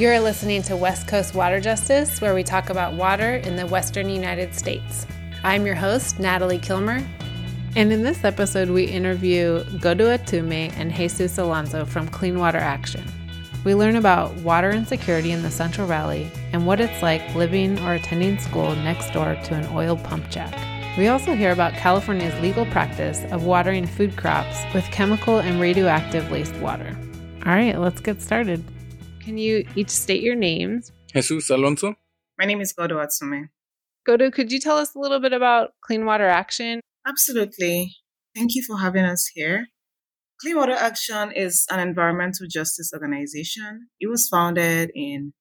You're listening to West Coast Water Justice, where we talk about water in the Western United States. I'm your host, Natalie Kilmer. And in this episode, we interview Ngodoo Atume and Jesus Alonso from Clean Water Action. We learn about water insecurity in the Central Valley and what it's like living or attending school next door to an oil pump jack. We also hear about California's legal practice of watering food crops with chemical and radioactive laced water. All right, let's get started. Can you each state your names? Jesus Alonso. My name is Ngodoo Atume. Ngodoo, could you tell us a little bit about Clean Water Action? Absolutely. Thank you for having us here. Clean Water Action is an environmental justice organization. It was founded in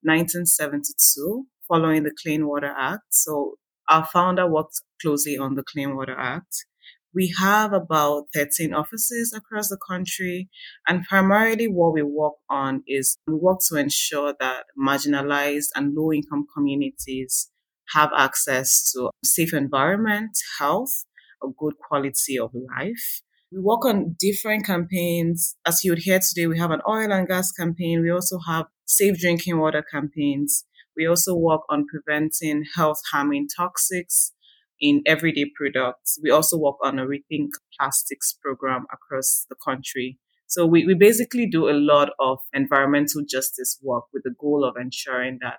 1972 following the Clean Water Act. So our founder worked closely on the Clean Water Act. We have about 13 offices across the country, and primarily what we work on is we work to ensure that marginalized and low income communities have access to safe environment, health, a good quality of life. We work on different campaigns. As you would hear today, we have an oil and gas campaign. We also have safe drinking water campaigns. We also work on preventing health harming toxics in everyday products. We also work on a rethink plastics program across the country. So we, we basically do a lot of environmental justice work with the goal of ensuring that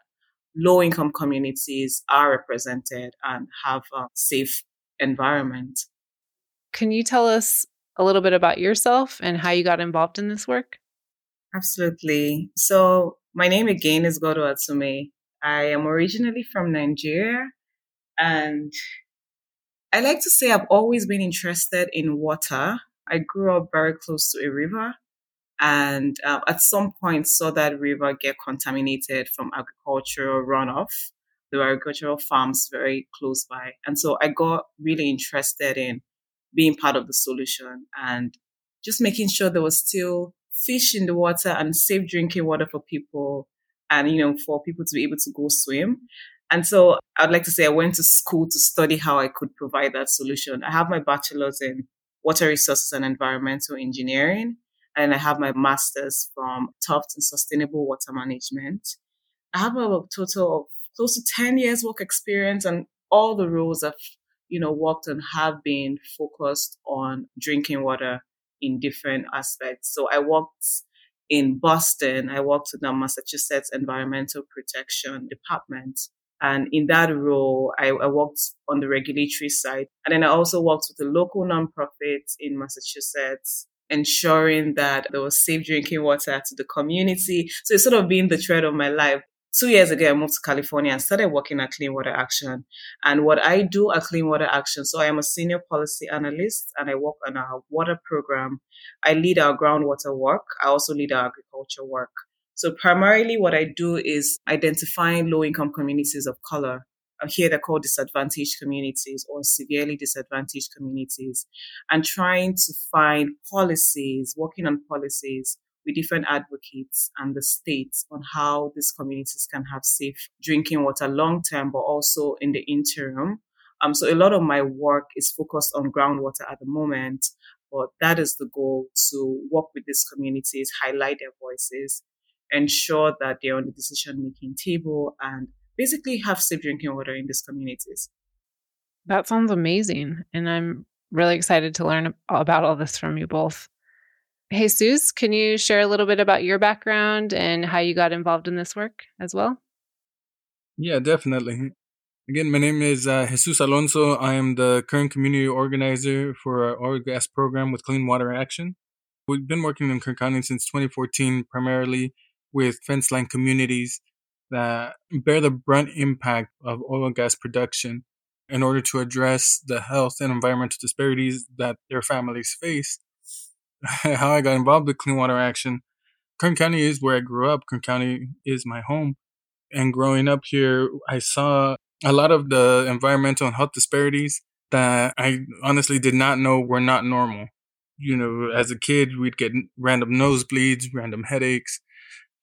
low income communities are represented and have a safe environment. Can you tell us a little bit about yourself and how you got involved in this work? Absolutely. So my name again is Ngodoo Atume. I am originally from Nigeria and I like to say I've always been interested in water. I grew up very close to a river and uh, at some point saw that river get contaminated from agricultural runoff. There were agricultural farms very close by. And so I got really interested in being part of the solution and just making sure there was still fish in the water and safe drinking water for people and, you know, for people to be able to go swim. And so I'd like to say I went to school to study how I could provide that solution. I have my bachelor's in water resources and environmental engineering, and I have my master's from Tufts in sustainable water management. I have a total of close to 10 years work experience and all the roles I've, you know, worked on have been focused on drinking water in different aspects. So I worked in Boston. I worked with the Massachusetts Environmental Protection Department. And in that role, I, I, worked on the regulatory side. And then I also worked with a local nonprofit in Massachusetts, ensuring that there was safe drinking water to the community. So it's sort of been the thread of my life. Two years ago, I moved to California and started working at Clean Water Action. And what I do at Clean Water Action, so I am a senior policy analyst and I work on our water program. I lead our groundwater work. I also lead our agriculture work. So primarily what I do is identifying low income communities of color. Here they're called disadvantaged communities or severely disadvantaged communities and trying to find policies, working on policies with different advocates and the states on how these communities can have safe drinking water long term, but also in the interim. Um, so a lot of my work is focused on groundwater at the moment, but that is the goal to work with these communities, highlight their voices, ensure that they're on the decision making table and basically have safe drinking water in these communities. That sounds amazing. And I'm really excited to learn about all this from you both. Jesus, can you share a little bit about your background and how you got involved in this work as well? Yeah, definitely. Again, my name is uh, Jesus Alonso. I am the current community organizer for our oil gas program with Clean Water Action. We've been working in Kern County since 2014, primarily with fence line communities that bear the brunt impact of oil and gas production in order to address the health and environmental disparities that their families face. How I got involved with Clean Water Action. Kern County is where I grew up. Kern County is my home. And growing up here, I saw a lot of the environmental and health disparities that I honestly did not know were not normal. You know, as a kid, we'd get random nosebleeds, random headaches,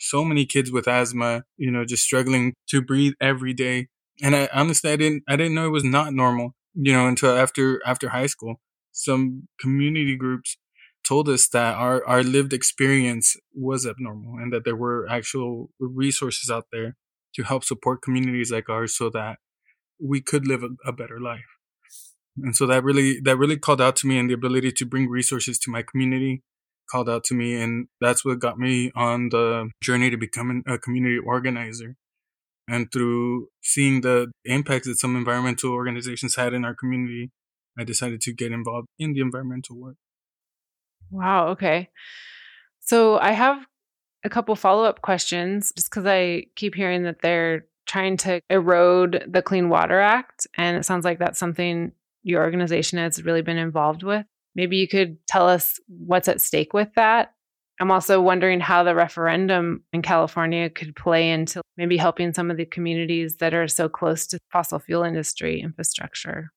so many kids with asthma, you know, just struggling to breathe every day. And I honestly, I didn't, I didn't know it was not normal, you know, until after, after high school. Some community groups told us that our, our lived experience was abnormal and that there were actual resources out there to help support communities like ours so that we could live a, a better life. And so that really, that really called out to me and the ability to bring resources to my community called out to me. And that's what got me on the journey to becoming a community organizer. And through seeing the impacts that some environmental organizations had in our community, I decided to get involved in the environmental work. Wow. Okay. So I have a couple follow up questions just because I keep hearing that they're trying to erode the Clean Water Act. And it sounds like that's something your organization has really been involved with. Maybe you could tell us what's at stake with that. I'm also wondering how the referendum in California could play into maybe helping some of the communities that are so close to fossil fuel industry infrastructure.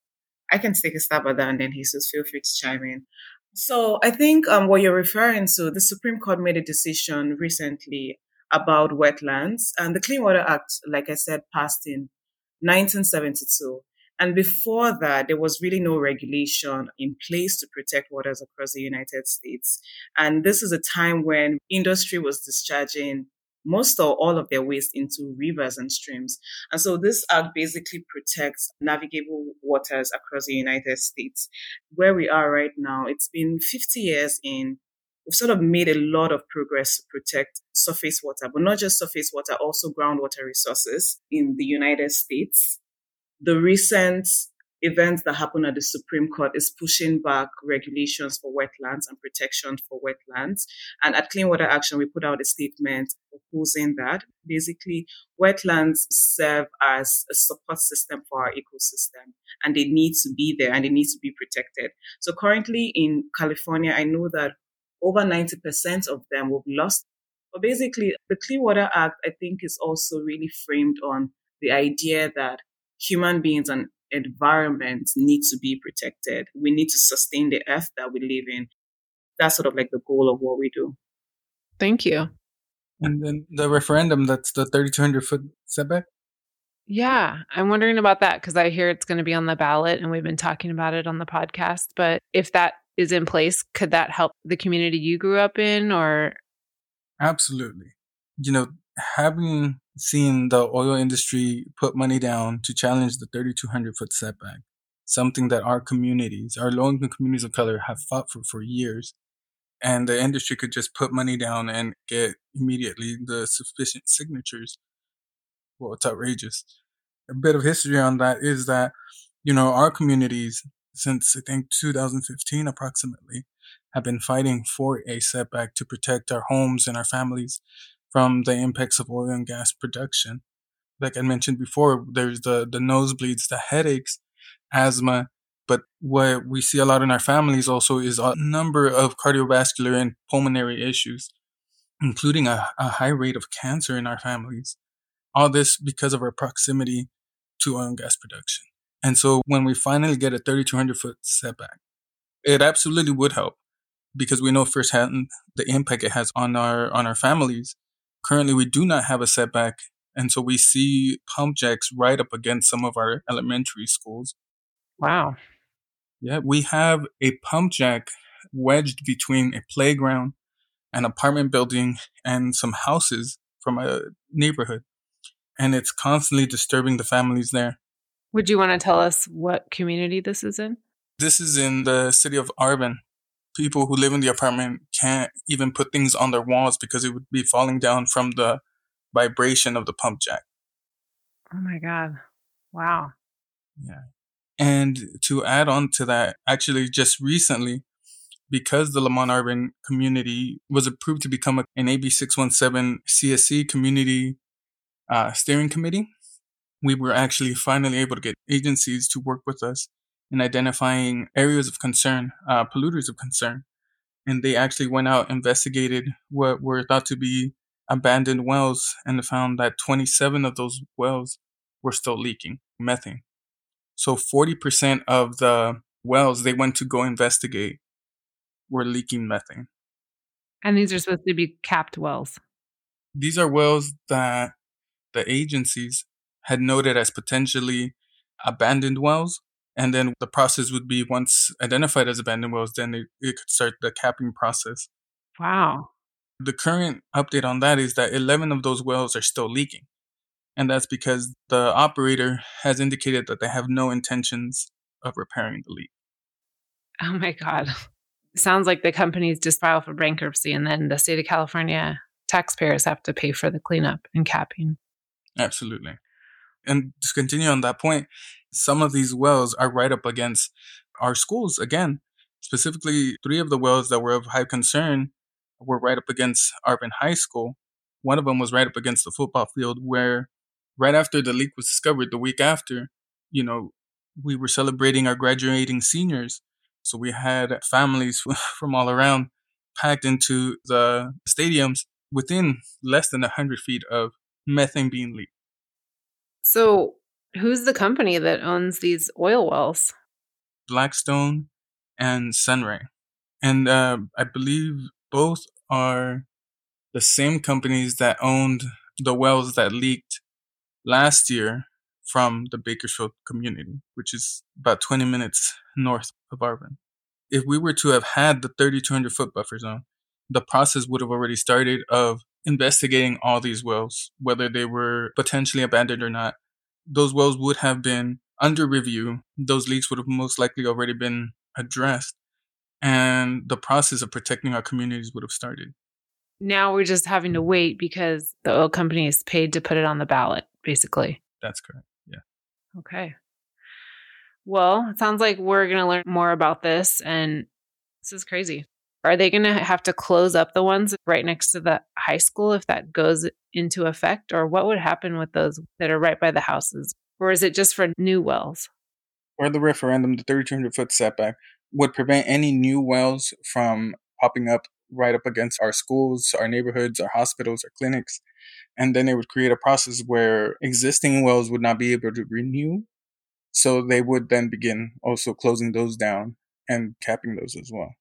I can take a stab at that and then Jesus, feel free to chime in. So I think um, what you're referring to, the Supreme Court made a decision recently about wetlands and the Clean Water Act, like I said, passed in 1972. And before that, there was really no regulation in place to protect waters across the United States. And this is a time when industry was discharging most or all of their waste into rivers and streams. And so this act basically protects navigable waters across the United States. Where we are right now, it's been 50 years in. We've sort of made a lot of progress to protect surface water, but not just surface water, also groundwater resources in the United States the recent events that happened at the Supreme Court is pushing back regulations for wetlands and protection for wetlands. And at Clean Water Action, we put out a statement opposing that. Basically, wetlands serve as a support system for our ecosystem and they need to be there and they need to be protected. So currently in California, I know that over 90% of them will be lost. But basically, the Clean Water Act, I think, is also really framed on the idea that human beings and environment need to be protected. We need to sustain the earth that we live in. That's sort of like the goal of what we do. Thank you. And then the referendum, that's the 3,200 foot setback? Yeah, I'm wondering about that because I hear it's going to be on the ballot and we've been talking about it on the podcast. But if that is in place, could that help the community you grew up in or? Absolutely. You know, having seen the oil industry put money down to challenge the 3,200 foot setback, something that our communities, our low income communities of color have fought for for years. And the industry could just put money down and get immediately the sufficient signatures. Well, it's outrageous. A bit of history on that is that, you know, our communities since I think 2015 approximately have been fighting for a setback to protect our homes and our families from the impacts of oil and gas production. Like I mentioned before, there's the, the nosebleeds, the headaches, asthma, but what we see a lot in our families also is a number of cardiovascular and pulmonary issues, including a, a high rate of cancer in our families. All this because of our proximity to oil and gas production. And so when we finally get a 3,200 foot setback, it absolutely would help because we know firsthand the impact it has on our, on our families Currently, we do not have a setback, and so we see pump jacks right up against some of our elementary schools. Wow. Yeah, we have a pump jack wedged between a playground, an apartment building, and some houses from a neighborhood. And it's constantly disturbing the families there. Would you want to tell us what community this is in? This is in the city of Arvin people who live in the apartment can't even put things on their walls because it would be falling down from the vibration of the pump jack. Oh my God. Wow. Yeah. And to add on to that, actually, just recently, because the Lamont Arvin community was approved to become an AB 617 CSC community uh, steering committee, we were actually finally able to get agencies to work with us in identifying areas of concern, uh, polluters of concern. And they actually went out, investigated what were thought to be abandoned wells, and found that 27 of those wells were still leaking methane. So 40% of the wells they went to go investigate were leaking methane. And these are supposed to be capped wells. These are wells that the agencies had noted as potentially abandoned wells And then the process would be once identified as abandoned wells, then it, it could start the capping process. Wow. The current update on that is that 11 of those wells are still leaking. And that's because the operator has indicated that they have no intentions of repairing the leak. Oh my God. Sounds like the companies just file for bankruptcy and then the state of California taxpayers have to pay for the cleanup and capping. Absolutely. And to continue on that point, some of these wells are right up against our schools again. Specifically, three of the wells that were of high concern were right up against Arvin High School. One of them was right up against the football field where right after the leak was discovered, the week after, you know, we were celebrating our graduating seniors. So we had families from all around packed into the stadiums within less than 100 feet of methane being leaked. So, who's the company that owns these oil wells? Blackstone and Sunray. And uh, I believe both are the same companies that owned the wells that leaked last year from the Bakersfield community, which is about 20 minutes north of Arvin. If we were to have had the 3,200 foot buffer zone, the process would have already started of investigating all these wells, whether they were potentially abandoned or not. Those wells would have been under review. Those leaks would have most likely already been addressed. And the process of protecting our communities would have started. Now we're just having to wait because the oil company is paid to put it on the ballot, basically. That's correct. Yeah. Okay. Well, it sounds like we're going to learn more about this. And this is crazy. Are they going to have to close up the ones right next to the high school if that goes into effect? Or what would happen with those that are right by the houses? Or is it just for new wells? Or the referendum, the 3,200 foot setback would prevent any new wells from popping up right up against our schools, our neighborhoods, our hospitals, our clinics. And then it would create a process where existing wells would not be able to renew. So they would then begin also closing those down and capping those as well.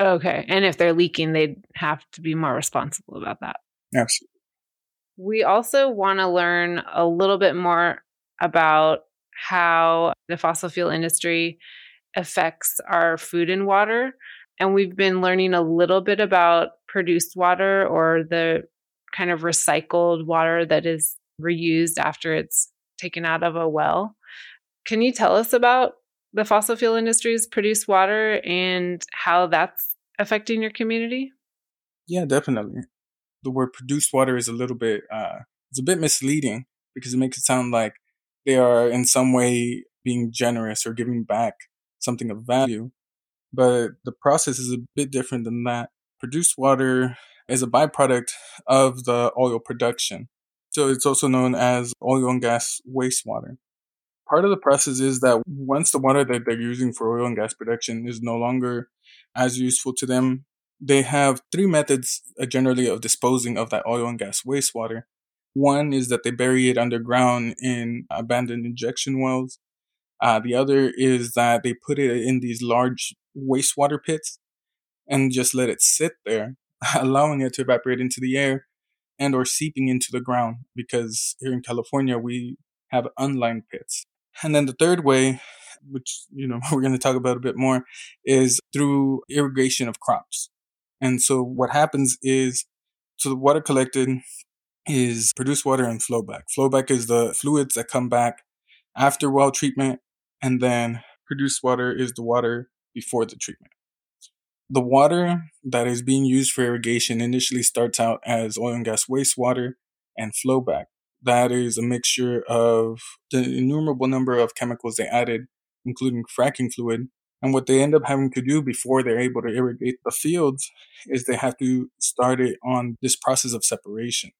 Okay. And if they're leaking, they'd have to be more responsible about that. Absolutely. We also want to learn a little bit more about how the fossil fuel industry affects our food and water. And we've been learning a little bit about produced water or the kind of recycled water that is reused after it's taken out of a well. Can you tell us about the fossil fuel industry's produced water and how that's affecting your community? Yeah, definitely. The word produced water is a little bit uh it's a bit misleading because it makes it sound like they are in some way being generous or giving back something of value. But the process is a bit different than that. Produced water is a byproduct of the oil production. So it's also known as oil and gas wastewater part of the process is that once the water that they're using for oil and gas production is no longer as useful to them, they have three methods uh, generally of disposing of that oil and gas wastewater. One is that they bury it underground in abandoned injection wells. Uh, the other is that they put it in these large wastewater pits and just let it sit there, allowing it to evaporate into the air and or seeping into the ground because here in California we have unlined pits. And then the third way, which, you know, we're going to talk about a bit more, is through irrigation of crops. And so what happens is, so the water collected is produced water and flowback. Flowback is the fluids that come back after well treatment, and then produced water is the water before the treatment. The water that is being used for irrigation initially starts out as oil and gas wastewater and flowback that is a mixture of the innumerable number of chemicals they added, including fracking fluid. And what they end up having to do before they're able to irrigate the fields is they have to start it on this process of separation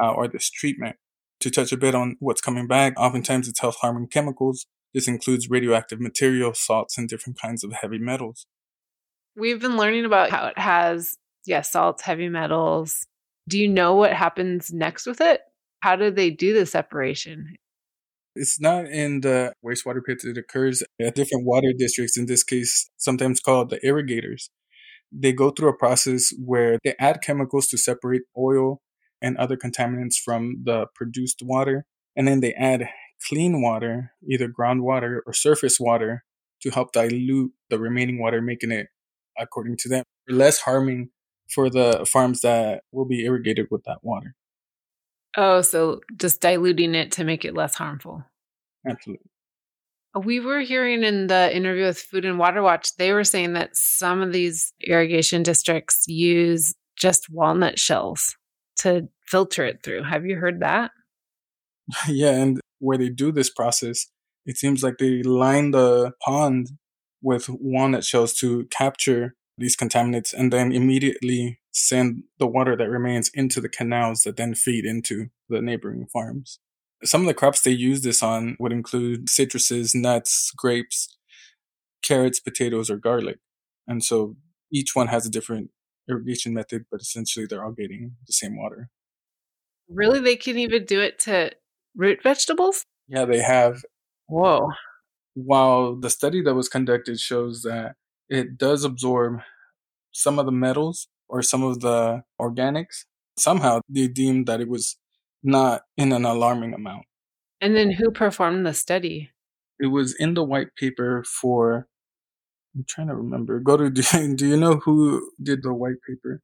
uh, or this treatment. To touch a bit on what's coming back, oftentimes it's health harming chemicals. This includes radioactive material, salts, and different kinds of heavy metals. We've been learning about how it has, yes, yeah, salts, heavy metals. Do you know what happens next with it? How do they do the separation? It's not in the wastewater pits. It occurs at different water districts, in this case, sometimes called the irrigators. They go through a process where they add chemicals to separate oil and other contaminants from the produced water. And then they add clean water, either groundwater or surface water, to help dilute the remaining water, making it, according to them, less harming for the farms that will be irrigated with that water. Oh, so just diluting it to make it less harmful. Absolutely. We were hearing in the interview with Food and Water Watch, they were saying that some of these irrigation districts use just walnut shells to filter it through. Have you heard that? yeah, and where they do this process, it seems like they line the pond with walnut shells to capture these contaminants and then immediately send the water that remains into the canals that then feed into the neighboring farms. Some of the crops they use this on would include citruses, nuts, grapes, carrots, potatoes, or garlic. And so each one has a different irrigation method, but essentially they're all getting the same water. Really? They can even do it to root vegetables? Yeah, they have. Whoa. While the study that was conducted shows that it does absorb some of the metals or some of the organics, somehow they deemed that it was not in an alarming amount. And then who performed the study? It was in the white paper for, I'm trying to remember. Ngodoo, do you know who did the white paper?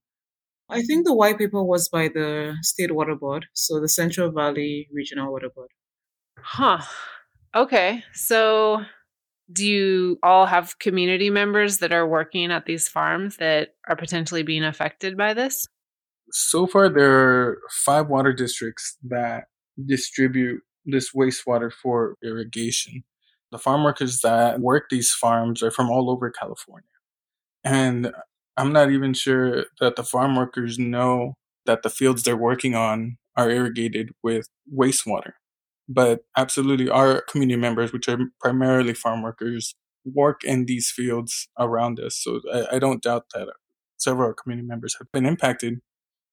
I think the white paper was by the State Water Board, so the Central Valley Regional Water Board. Huh. Okay. So do you all have community members that are working at these farms that are potentially being affected by this? So far, there are five water districts that distribute this wastewater for irrigation. The farm workers that work these farms are from all over California. And I'm not even sure that the farm workers know that the fields they're working on are irrigated with wastewater. But absolutely, our community members, which are primarily farm workers, work in these fields around us. So I, I don't doubt that several of our community members have been impacted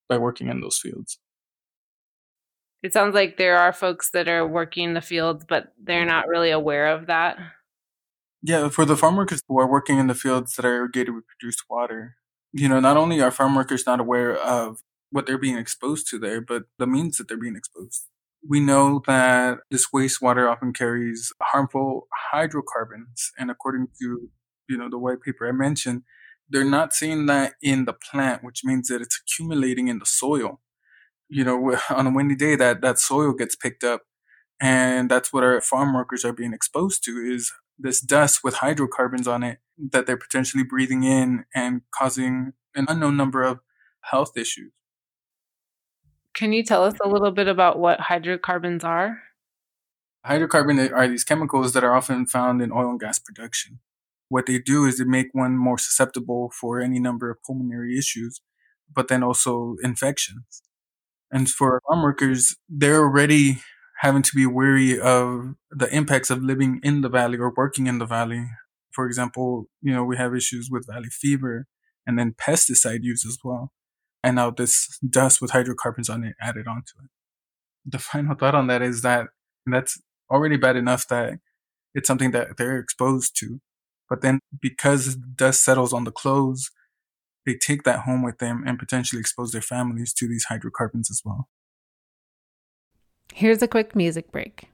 by working in those fields. It sounds like there are folks that are working in the fields, but they're not really aware of that. Yeah, for the farm workers who are working in the fields that are irrigated with produced water, you know, not only are farm workers not aware of what they're being exposed to there, but the means that they're being exposed we know that this wastewater often carries harmful hydrocarbons. And according to, you know, the white paper I mentioned, they're not seeing that in the plant, which means that it's accumulating in the soil. You know, on a windy day, that, that soil gets picked up. And that's what our farm workers are being exposed to is this dust with hydrocarbons on it that they're potentially breathing in and causing an unknown number of health issues. Can you tell us a little bit about what hydrocarbons are? Hydrocarbons eh, are these chemicals that are often found in oil and gas production. What they do is they make one more susceptible for any number of pulmonary issues, but then also infections. And for farm workers, they're already having to be wary of the impacts of living in the valley or working in the valley. For example, you know, we have issues with valley fever and then pesticide use as well and now this dust with hydrocarbons on it added onto it. The final thought on that is that that's already bad enough that it's something that they're exposed to. But then because dust settles on the clothes, they take that home with them and potentially expose their families to these hydrocarbons as well. Here's a quick music break.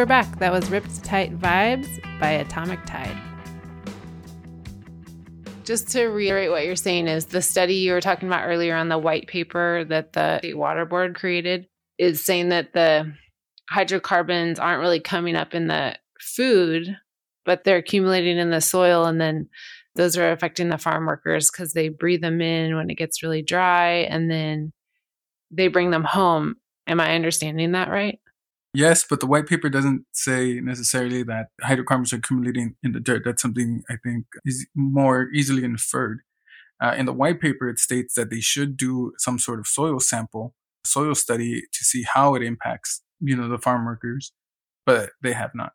We're back. That was Ripped Tight Vibes by Atomic Tide. Just to reiterate what you're saying is the study you were talking about earlier on the white paper that the State Water Board created is saying that the hydrocarbons aren't really coming up in the food, but they're accumulating in the soil and then those are affecting the farm workers because they breathe them in when it gets really dry and then they bring them home. Am I understanding that right? Yes, but the white paper doesn't say necessarily that hydrocarbons are accumulating in the dirt. That's something I think is more easily inferred. Uh, in the white paper, it states that they should do some sort of soil sample, soil study to see how it impacts, you know, the farm workers, but they have not.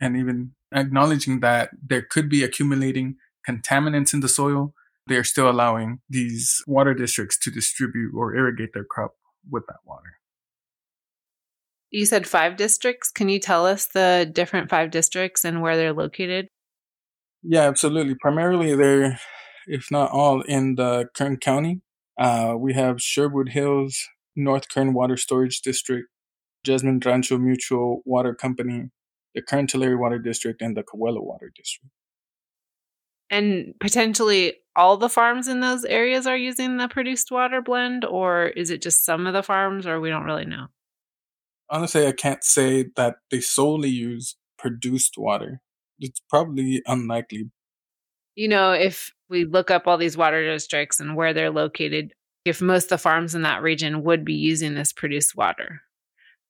And even acknowledging that there could be accumulating contaminants in the soil, they are still allowing these water districts to distribute or irrigate their crop with that water. You said five districts. Can you tell us the different five districts and where they're located? Yeah, absolutely. Primarily, they're, if not all, in the Kern County. Uh, we have Sherwood Hills, North Kern Water Storage District, Jasmin Rancho Mutual Water Company, the Kern Tulare Water District, and the Cawelo Water District. And potentially all the farms in those areas are using the produced water blend, or is it just some of the farms, or we don't really know? Honestly, I can't say that they solely use produced water. It's probably unlikely. You know, if we look up all these water districts and where they're located, if most of the farms in that region would be using this produced water,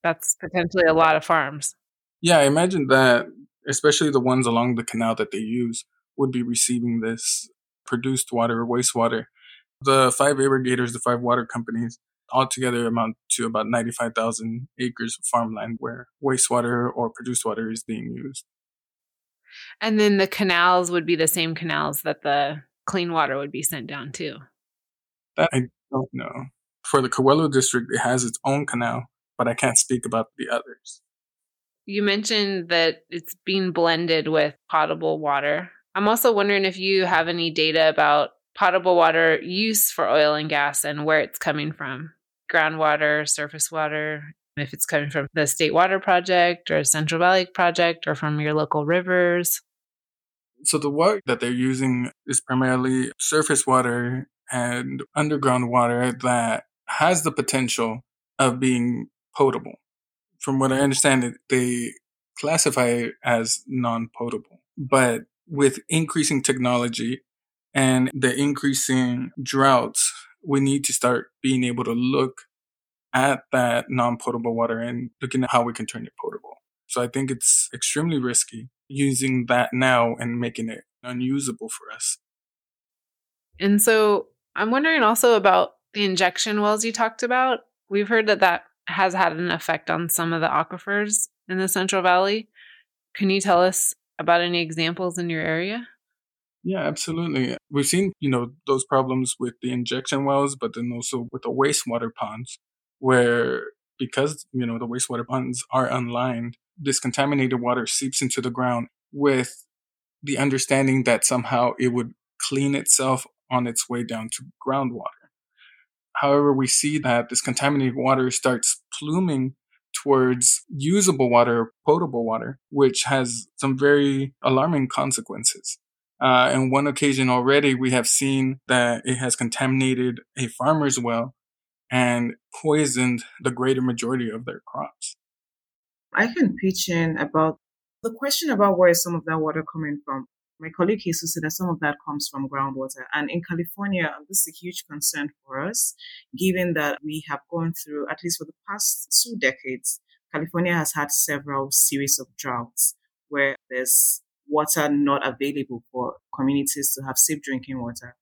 that's potentially a lot of farms. Yeah, I imagine that, especially the ones along the canal that they use, would be receiving this produced water or wastewater. The five irrigators, the five water companies, altogether amount to about 95,000 acres of farmland where wastewater or produced water is being used. And then the canals would be the same canals that the clean water would be sent down to. That I don't know. For the Cawelo district, it has its own canal, but I can't speak about the others. You mentioned that it's being blended with potable water. I'm also wondering if you have any data about potable water use for oil and gas and where it's coming from groundwater, surface water, if it's coming from the State Water Project or Central Valley Project or from your local rivers. So, the water that they're using is primarily surface water and underground water that has the potential of being potable. From what I understand, they classify it as non potable. But with increasing technology and the increasing droughts, we need to start being able to look at that non potable water and looking at how we can turn it potable. So I think it's extremely risky using that now and making it unusable for us. And so I'm wondering also about the injection wells you talked about. We've heard that that has had an effect on some of the aquifers in the Central Valley. Can you tell us about any examples in your area? Yeah, absolutely. We've seen, you know, those problems with the injection wells, but then also with the wastewater ponds, where because, you know, the wastewater ponds are unlined, this contaminated water seeps into the ground with the understanding that somehow it would clean itself on its way down to groundwater. However, we see that this contaminated water starts pluming towards usable water, potable water, which has some very alarming consequences. Uh, on one occasion already, we have seen that it has contaminated a farmer's well and poisoned the greater majority of their crops. I can pitch in about the question about where is some of that water coming from. My colleague Jesus said that some of that comes from groundwater. And in California, this is a huge concern for us, given that we have gone through, at least for the past two decades, California has had several series of droughts where there's water not available for communities to have safe drinking water.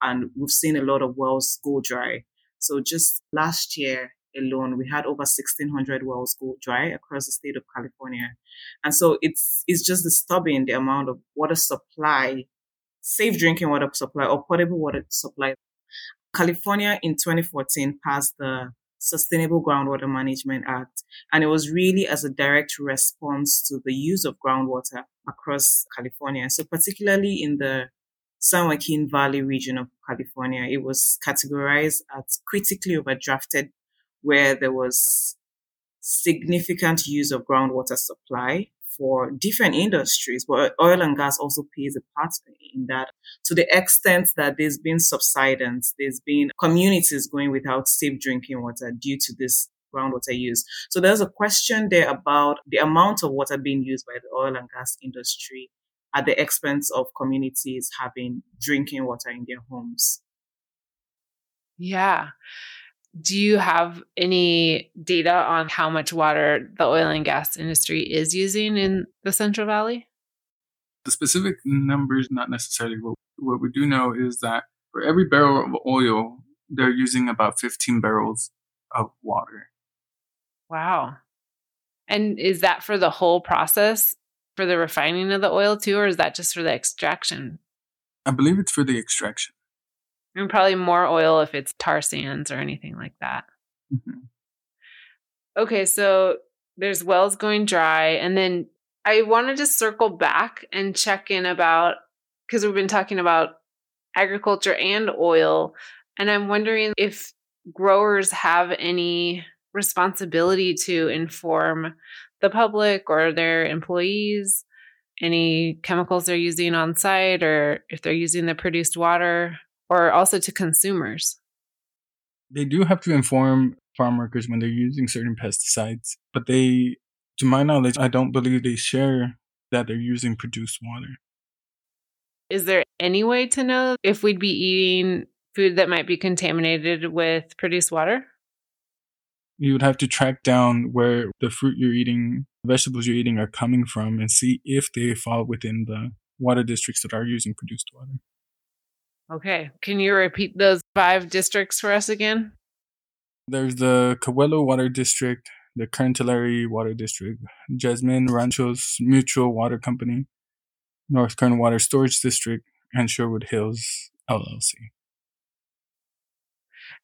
And we've seen a lot of wells go dry. So just last year alone, we had over 1600 wells go dry across the state of California. And so it's, it's just disturbing the amount of water supply, safe drinking water supply or potable water supply. California in 2014 passed the Sustainable Groundwater Management Act. And it was really as a direct response to the use of groundwater across California. So particularly in the San Joaquin Valley region of California, it was categorized as critically overdrafted, where there was significant use of groundwater supply for different industries, but oil and gas also plays a part in that to the extent that there's been subsidence, there's been communities going without safe drinking water due to this groundwater use. So there's a question there about the amount of water being used by the oil and gas industry at the expense of communities having drinking water in their homes. Yeah. Do you have any data on how much water the oil and gas industry is using in the Central Valley? The specific numbers, not necessarily. What, what we do know is that for every barrel of oil, they're using about 15 barrels of water. Wow. And is that for the whole process for the refining of the oil too, or is that just for the extraction? I believe it's for the extraction. And probably more oil if it's tar sands or anything like that. Mm-hmm. Okay, so there's wells going dry. And then I wanted to circle back and check in about because we've been talking about agriculture and oil. And I'm wondering if growers have any responsibility to inform the public or their employees any chemicals they're using on site or if they're using the produced water or also to consumers. They do have to inform farm workers when they're using certain pesticides, but they, to my knowledge, I don't believe they share that they're using produced water. Is there any way to know if we'd be eating food that might be contaminated with produced water? You would have to track down where the fruit you're eating, vegetables you're eating are coming from and see if they fall within the water districts that are using produced water. Okay. Can you repeat those five districts for us again? There's the Cawelo Water District, the Kern Tulare Water District, Jasmin Ranchos Mutual Water Company, North Kern Water Storage District, and Sherwood Hills LLC.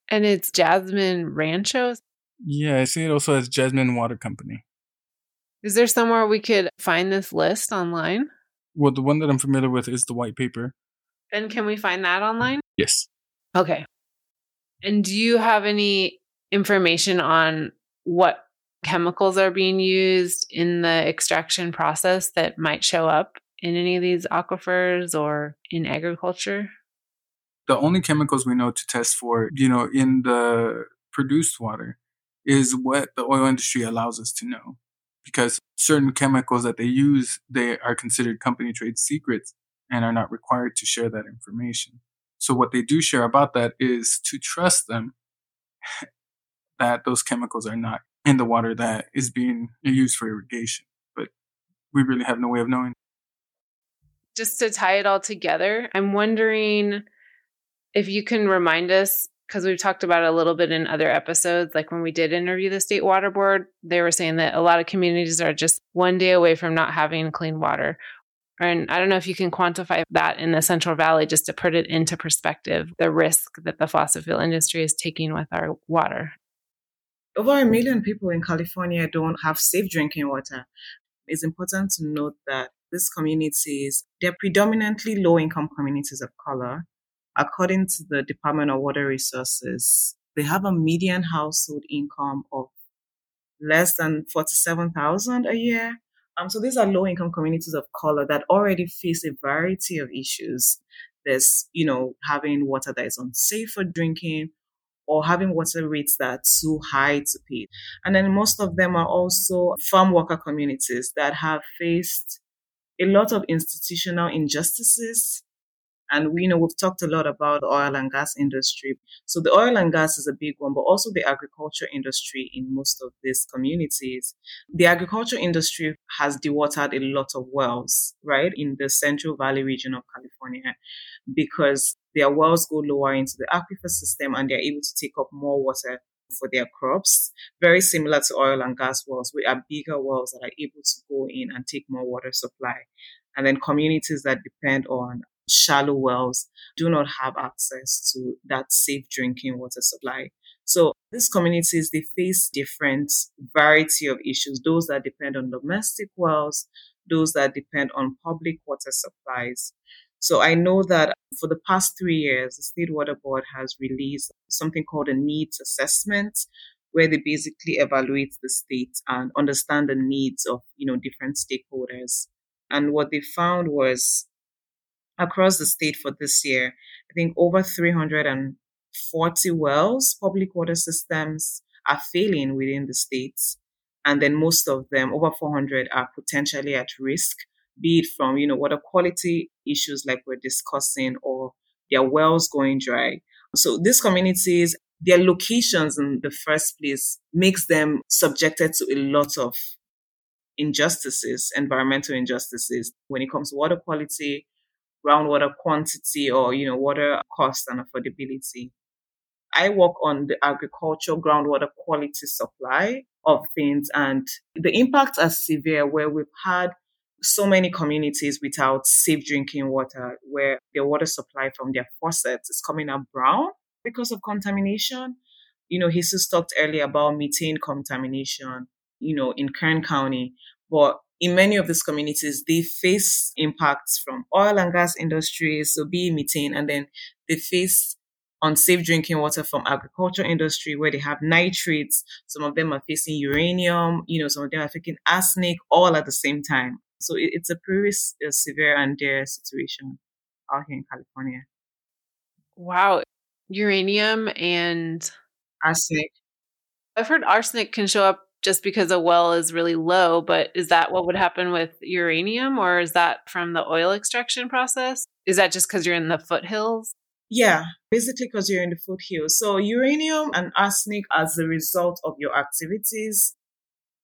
And it's Jasmin Ranchos? Yeah, I see it also as Jasmin Water Company. Is there somewhere we could find this list online? Well, the one that I'm familiar with is the white paper. And can we find that mm-hmm. online? Yes. Okay. And do you have any information on what chemicals are being used in the extraction process that might show up in any of these aquifers or in agriculture? The only chemicals we know to test for, you know, in the produced water is what the oil industry allows us to know. Because certain chemicals that they use, they are considered company trade secrets and are not required to share that information. So what they do share about that is to trust them that those chemicals are not in the water that is being used for irrigation. But we really have no way of knowing. Just to tie it all together, I'm wondering if you can remind us because we've talked about it a little bit in other episodes. Like when we did interview the state water board, they were saying that a lot of communities are just one day away from not having clean water. And I don't know if you can quantify that in the Central Valley just to put it into perspective the risk that the fossil fuel industry is taking with our water. Over a million people in California don't have safe drinking water. It's important to note that these communities, they're predominantly low income communities of color according to the Department of Water Resources, they have a median household income of less than 47,000 a year. Um, so these are low income communities of color that already face a variety of issues. There's, you know, having water that is unsafe for drinking or having water rates that are too high to pay. And then most of them are also farm worker communities that have faced a lot of institutional injustices and we you know we've talked a lot about the oil and gas industry. So the oil and gas is a big one, but also the agriculture industry in most of these communities. The agriculture industry has dewatered a lot of wells, right, in the Central Valley region of California, because their wells go lower into the aquifer system and they're able to take up more water for their crops, very similar to oil and gas wells, which are bigger wells that are able to go in and take more water supply. And then communities that depend on shallow wells do not have access to that safe drinking water supply. So these communities, they face different variety of issues, those that depend on domestic wells, those that depend on public water supplies. So I know that for the past three years, the State Water Board has released something called a needs assessment, where they basically evaluate the state and understand the needs of, you know, different stakeholders. And what they found was across the state for this year, I think over 340 wells, public water systems are failing within the states. And then most of them, over 400, are potentially at risk, be it from, you know, water quality issues like we're discussing or their wells going dry. So these communities, their locations in the first place makes them subjected to a lot of injustices, environmental injustices when it comes to water quality, groundwater quantity, or, you know, water cost and affordability. I work on the agricultural groundwater quality supply of things and the impacts are severe where we've had so many communities without safe drinking water where their water supply from their faucets is coming up brown because of contamination. You know, he Jesus talked earlier about methane contamination, you know, in Kern County. But in many of these communities, they face impacts from oil and gas industries, so be methane, and then they face unsafe drinking water from agriculture industry where they have nitrates. Some of them are facing uranium, you know, some of them are facing arsenic all at the same time. So it, it's a pretty uh, severe and dire situation out here in California. Wow. Uranium and arsenic. I've heard arsenic can show up just because a well is really low, but is that what would happen with uranium or is that from the oil extraction process? Is that just because you're in the foothills? Yeah, basically because you're in the foothills. So uranium and arsenic as a result of your activities.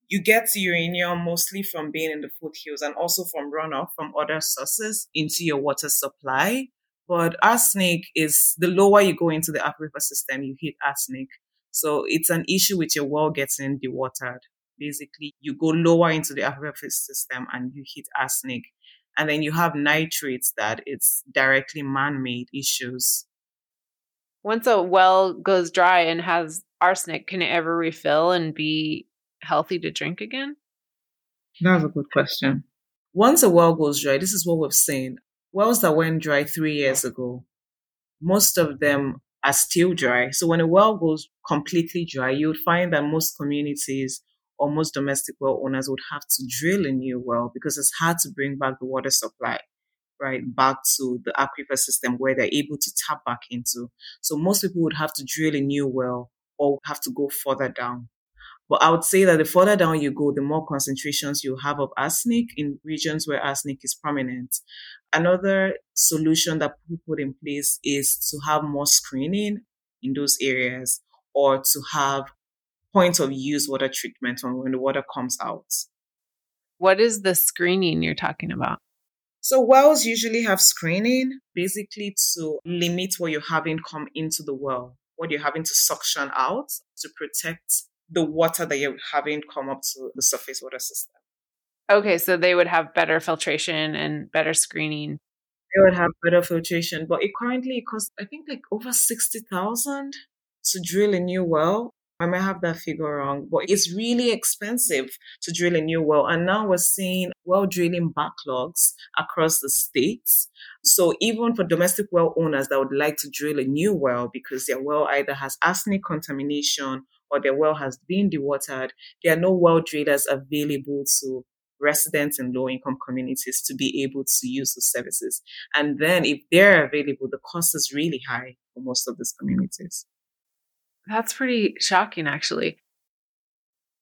You get uranium mostly from being in the foothills and also from runoff from other sources into your water supply. But arsenic is the lower you go into the aquifer system, you hit arsenic. So it's an issue with your well getting dewatered. Basically, you go lower into the aquifer system and you hit arsenic. And then you have nitrates that it's directly man made issues. Once a well goes dry and has arsenic, can it ever refill and be healthy to drink again? That's a good question. Once a well goes dry, this is what we've seen. Wells that went dry three years ago, most of them are still dry. So when a well goes completely dry, you would find that most communities or most domestic well owners would have to drill a new well because it's hard to bring back the water supply right back to the aquifer system where they're able to tap back into so most people would have to drill a new well or have to go further down but I would say that the further down you go, the more concentrations you have of arsenic in regions where arsenic is prominent. Another solution that we put in place is to have more screening in those areas or to have point of use water treatment when the water comes out. What is the screening you're talking about? So wells usually have screening basically to limit what you're having come into the well, what you're having to suction out to protect the water that you're having come up to the surface water system. Okay, so they would have better filtration and better screening. They would have better filtration, but it currently costs I think like over sixty thousand to drill a new well. I might have that figure wrong, but it's really expensive to drill a new well. And now we're seeing well drilling backlogs across the states. So even for domestic well owners that would like to drill a new well because their well either has arsenic contamination or their well has been dewatered, there are no well drillers available to residents in low income communities to be able to use the services. And then if they're available, the cost is really high for most of these communities. That's pretty shocking, actually.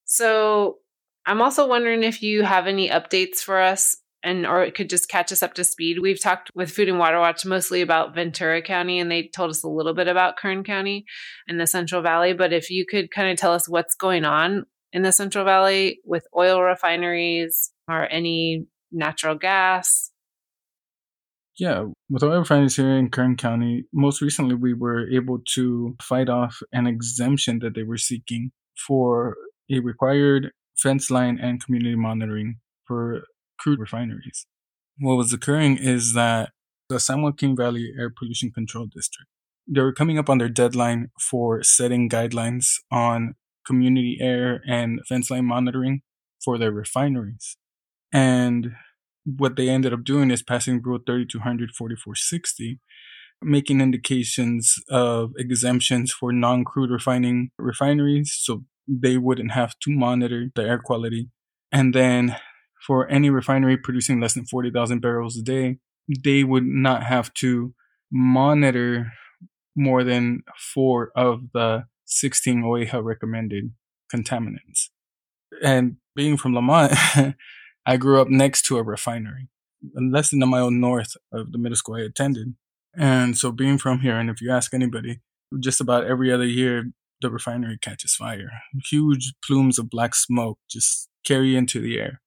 So I'm also wondering if you have any updates for us and or it could just catch us up to speed. We've talked with Food and Water Watch mostly about Ventura County and they told us a little bit about Kern County and the Central Valley, but if you could kind of tell us what's going on in the Central Valley with oil refineries or any natural gas yeah, with oil refineries here in Kern County, most recently we were able to fight off an exemption that they were seeking for a required fence line and community monitoring for crude refineries. What was occurring is that the San Joaquin Valley Air Pollution Control District, they were coming up on their deadline for setting guidelines on community air and fence line monitoring for their refineries. And what they ended up doing is passing Rule 3200 4460, making indications of exemptions for non crude refining refineries. So they wouldn't have to monitor the air quality. And then for any refinery producing less than 40,000 barrels a day, they would not have to monitor more than four of the 16 OEHHA recommended contaminants. And being from Lamont, I grew up next to a refinery, less than a mile north of the middle school I attended. And so being from here, and if you ask anybody, just about every other year, the refinery catches fire. Huge plumes of black smoke just carry into the air.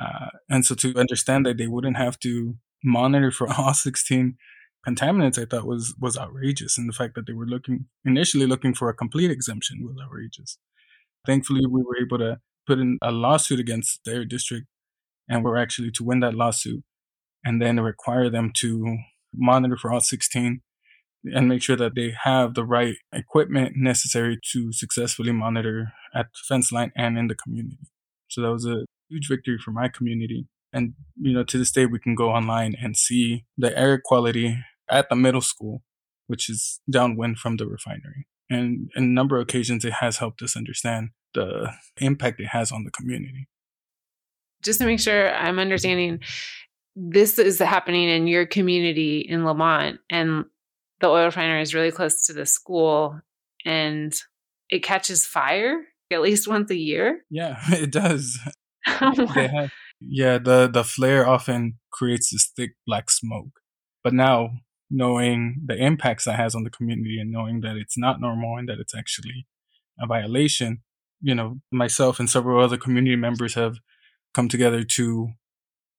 Uh, and so to understand that they wouldn't have to monitor for all 16 contaminants, I thought was, was outrageous. And the fact that they were looking, initially looking for a complete exemption was outrageous. Thankfully, we were able to put in a lawsuit against their district and we're actually to win that lawsuit and then require them to monitor for all 16 and make sure that they have the right equipment necessary to successfully monitor at the fence line and in the community. So that was a huge victory for my community. And, you know, to this day, we can go online and see the air quality at the middle school, which is downwind from the refinery. And in a number of occasions, it has helped us understand the impact it has on the community. Just to make sure I'm understanding, this is happening in your community in Lamont, and the oil refinery is really close to the school, and it catches fire at least once a year. Yeah, it does. have, yeah, the the flare often creates this thick black smoke. But now, knowing the impacts that has on the community and knowing that it's not normal and that it's actually a violation, you know, myself and several other community members have come together to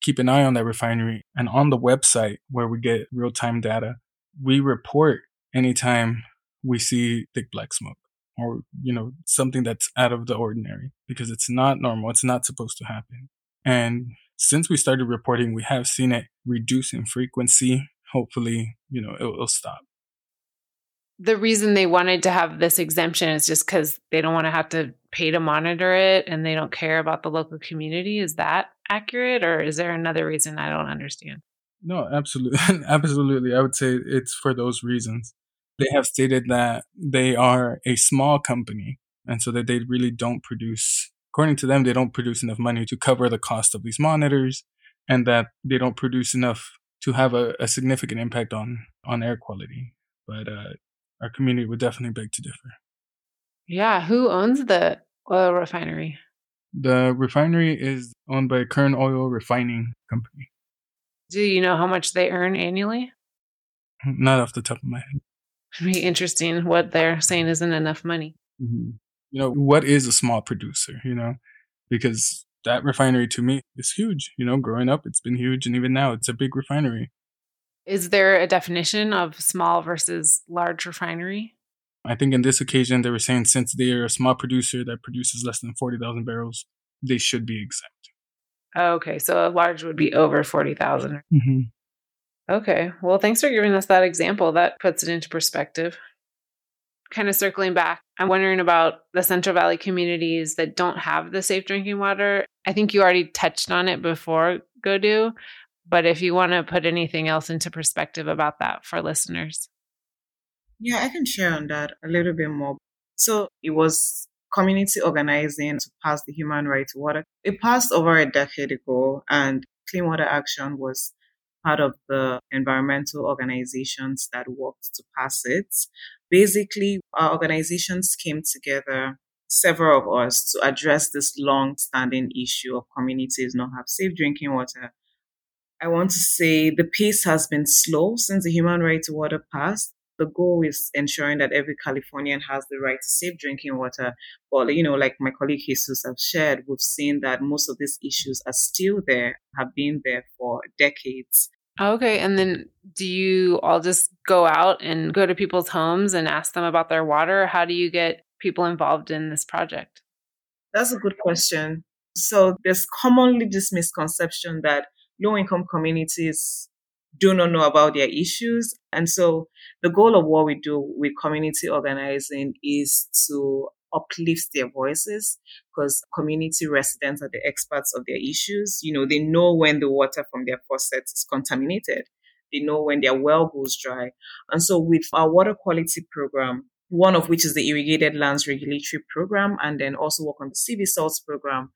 keep an eye on that refinery. And on the website where we get real time data, we report anytime we see thick black smoke or, you know, something that's out of the ordinary because it's not normal. It's not supposed to happen. And since we started reporting, we have seen it reduce in frequency. Hopefully, you know, it will stop. The reason they wanted to have this exemption is just because they don't want to have to pay to monitor it and they don't care about the local community. Is that accurate or is there another reason I don't understand? No, absolutely. absolutely. I would say it's for those reasons. They have stated that they are a small company and so that they really don't produce, according to them, they don't produce enough money to cover the cost of these monitors and that they don't produce enough to have a, a significant impact on, on air quality. But uh, our community would definitely beg to differ. Yeah. Who owns the oil refinery? The refinery is owned by Kern Oil Refining Company. Do you know how much they earn annually? Not off the top of my head. It'd be interesting what they're saying isn't enough money. Mm-hmm. You know, what is a small producer, you know? Because that refinery to me is huge. You know, growing up, it's been huge. And even now, it's a big refinery. Is there a definition of small versus large refinery? I think in this occasion, they were saying since they're a small producer that produces less than 40,000 barrels, they should be exempt. Okay. So a large would be over 40,000. Mm-hmm. Okay. Well, thanks for giving us that example. That puts it into perspective. Kind of circling back, I'm wondering about the Central Valley communities that don't have the safe drinking water. I think you already touched on it before, Ngodoo, but if you want to put anything else into perspective about that for listeners. Yeah, I can share on that a little bit more. So it was community organizing to pass the human right to water. It passed over a decade ago, and Clean Water Action was part of the environmental organizations that worked to pass it. Basically, our organizations came together, several of us, to address this long standing issue of communities not have safe drinking water. I want to say the pace has been slow since the human right to water passed, the goal is ensuring that every Californian has the right to safe drinking water. But, you know, like my colleague Jesus have shared, we've seen that most of these issues are still there, have been there for decades. Okay. And then do you all just go out and go to people's homes and ask them about their water? How do you get people involved in this project? That's a good question. So there's commonly this misconception that low income communities do not know about their issues. And so the goal of what we do with community organizing is to uplift their voices because community residents are the experts of their issues. You know, they know when the water from their faucet is contaminated. They know when their well goes dry. And so with our water quality program, one of which is the Irrigated Lands Regulatory Program, and then also work on the CV Salts Program.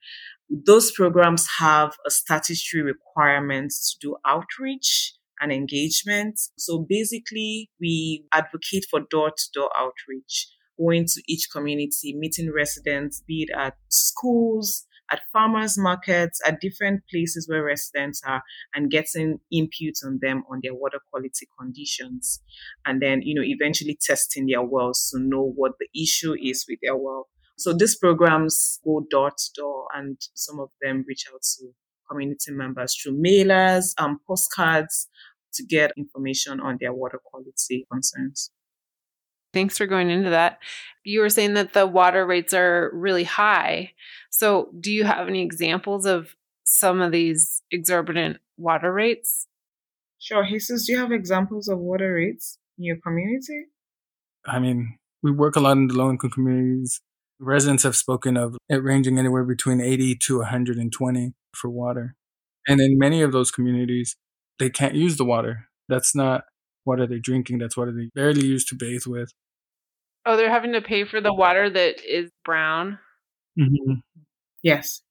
Those programs have a statutory requirement to do outreach and engagement. So basically, we advocate for door to door outreach, going to each community, meeting residents, be it at schools, at farmers markets, at different places where residents are and getting input on them on their water quality conditions. And then, you know, eventually testing their wells to know what the issue is with their well. So these programs go door to door and some of them reach out to community members through mailers and postcards to get information on their water quality concerns. Thanks for going into that. You were saying that the water rates are really high. So, do you have any examples of some of these exorbitant water rates? Sure. Jesus, do you have examples of water rates in your community? I mean, we work a lot in the low income communities. Residents have spoken of it ranging anywhere between 80 to 120 for water. And in many of those communities, they can't use the water. That's not water they're drinking. That's water they barely use to bathe with. Oh, they're having to pay for the water that is brown? Mm-hmm. Yes.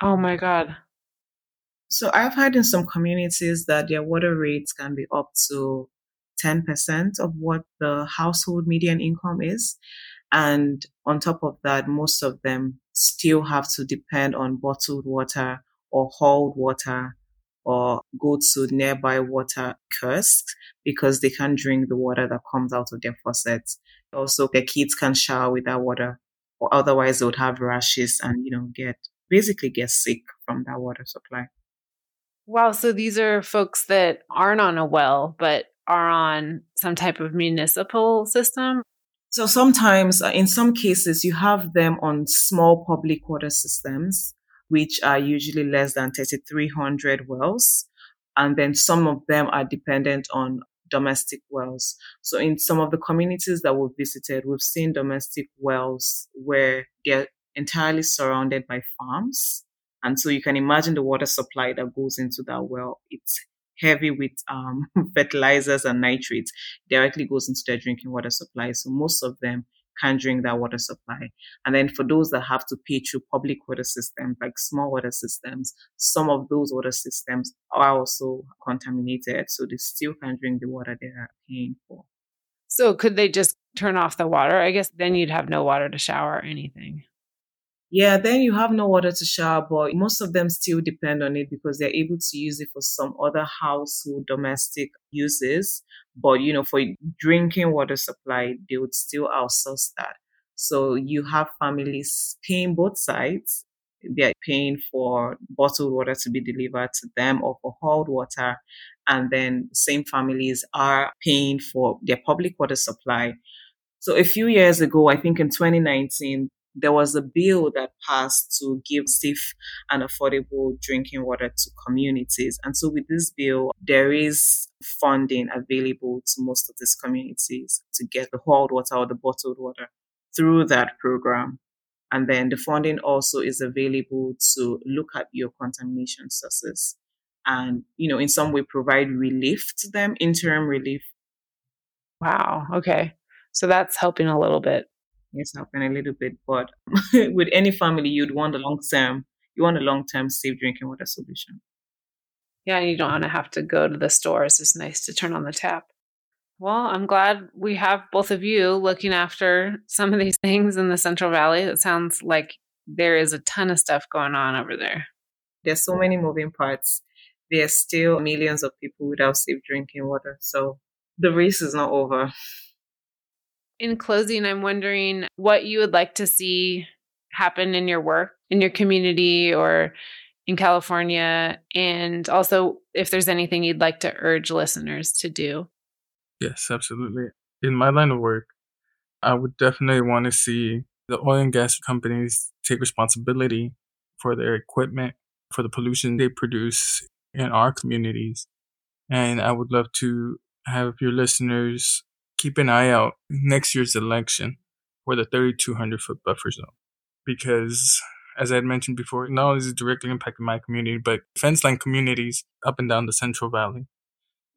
Oh my God. So I've heard in some communities that their water rates can be up to 10% of what the household median income is. And on top of that, most of them still have to depend on bottled water or hauled water or go to nearby water kiosks because they can't drink the water that comes out of their faucets. Also, their kids can shower with that water, or otherwise they would have rashes and you know get basically get sick from that water supply. Wow, so these are folks that aren't on a well but are on some type of municipal system. So sometimes, uh, in some cases, you have them on small public water systems which are usually less than 3,300 wells. And then some of them are dependent on domestic wells. So in some of the communities that we've visited, we've seen domestic wells where they're entirely surrounded by farms. And so you can imagine the water supply that goes into that well. It's heavy with um, fertilizers and nitrates directly goes into their drinking water supply. So most of them can drink that water supply. And then for those that have to pay through public water systems, like small water systems, some of those water systems are also contaminated. So they still can drink the water they are paying for. So could they just turn off the water? I guess then you'd have no water to shower or anything. Yeah, then you have no water to shower, but most of them still depend on it because they're able to use it for some other household domestic uses. But, you know, for drinking water supply, they would still outsource that. So you have families paying both sides. They're paying for bottled water to be delivered to them or for hauled water. And then same families are paying for their public water supply. So a few years ago, I think in 2019, there was a bill that passed to give safe and affordable drinking water to communities. And so with this bill, there is funding available to most of these communities to get the hauled water or the bottled water through that program. And then the funding also is available to look at your contamination sources and, you know, in some way provide relief to them, interim relief. Wow. Okay. So that's helping a little bit it's helping a little bit. But with any family, you'd want a long term, you want a long term safe drinking water solution. Yeah, and you don't want to have to go to the stores. It's nice to turn on the tap. Well, I'm glad we have both of you looking after some of these things in the Central Valley. It sounds like there is a ton of stuff going on over there. There's so many moving parts. There's still millions of people without safe drinking water. So the race is not over in closing, I'm wondering what you would like to see happen in your work, in your community, or in California, and also if there's anything you'd like to urge listeners to do. Yes, absolutely. In my line of work, I would definitely want to see the oil and gas companies take responsibility for their equipment, for the pollution they produce in our communities. And I would love to have your listeners keep an eye out next year's election for the 3,200 foot buffer zone. Because, as I had mentioned before, not only is it directly impacting my community, but fence line communities up and down the Central Valley.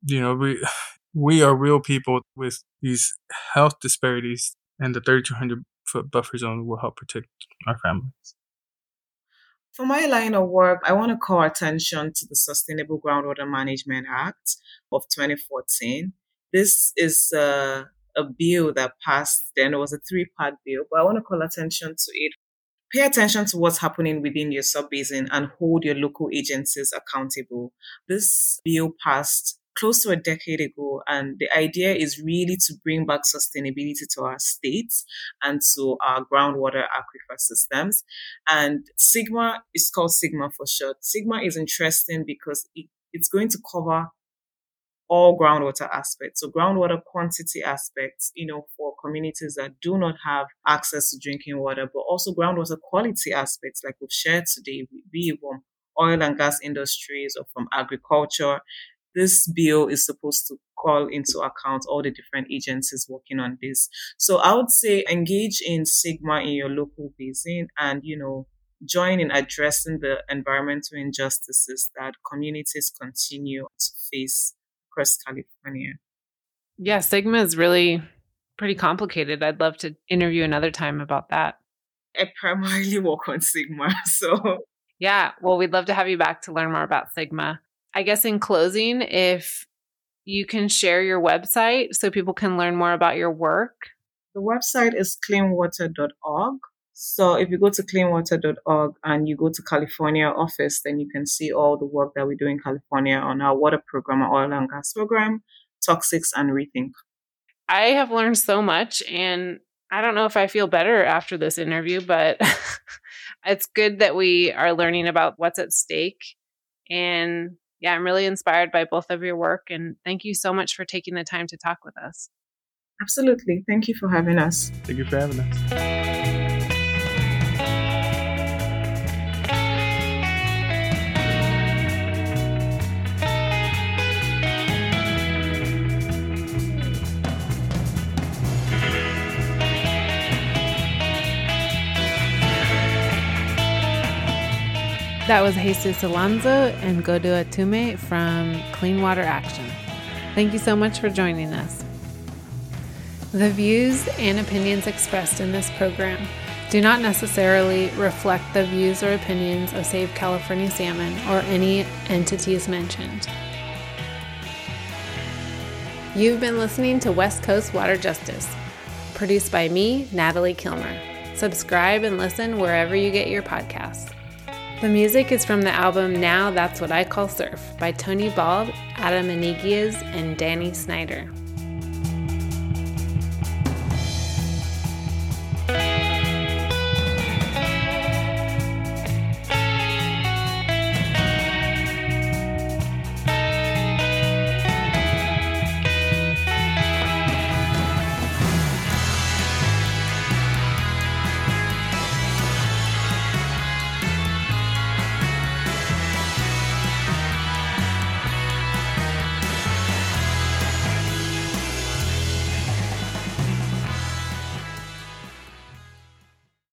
You know, we, we are real people with these health disparities, and the 3,200 foot buffer zone will help protect our families. For my line of work, I want to call attention to the Sustainable Groundwater Management Act of 2014. This is uh, a bill that passed, then it was a three part bill, but I want to call attention to it. Pay attention to what's happening within your sub-basin and hold your local agencies accountable. This bill passed close to a decade ago. And the idea is really to bring back sustainability to our states and to our groundwater aquifer systems. And SGMA is called SGMA for short. SGMA is interesting because it, it's going to cover all groundwater aspects. So groundwater quantity aspects, you know, for communities that do not have access to drinking water, but also groundwater quality aspects like we've shared today, be it from oil and gas industries or from agriculture this bill is supposed to call into account all the different agencies working on this. So I would say engage in SGMA in your local basin and, you know, join in addressing the environmental injustices that communities continue to face across California. Yeah, SGMA is really pretty complicated. I'd love to interview another time about that. I primarily work on SGMA, so. Yeah, well, we'd love to have you back to learn more about SGMA. I guess in closing, if you can share your website so people can learn more about your work. The website is cleanwater.org. So if you go to cleanwater.org and you go to California office, then you can see all the work that we do in California on our water program, our oil and gas program, toxics and rethink. I have learned so much and I don't know if I feel better after this interview, but it's good that we are learning about what's at stake and yeah, I'm really inspired by both of your work. And thank you so much for taking the time to talk with us. Absolutely. Thank you for having us. Thank you for having us. That was Jesus Alonso and Ngodoo Atume from Clean Water Action. Thank you so much for joining us. The views and opinions expressed in this program do not necessarily reflect the views or opinions of Save California Salmon or any entities mentioned. You've been listening to West Coast Water Justice, produced by me, Natalie Kilmer. Subscribe and listen wherever you get your podcasts. The music is from the album Now That's What I Call Surf by Tony Bald, Adam Inguiez, and Danny Snyder.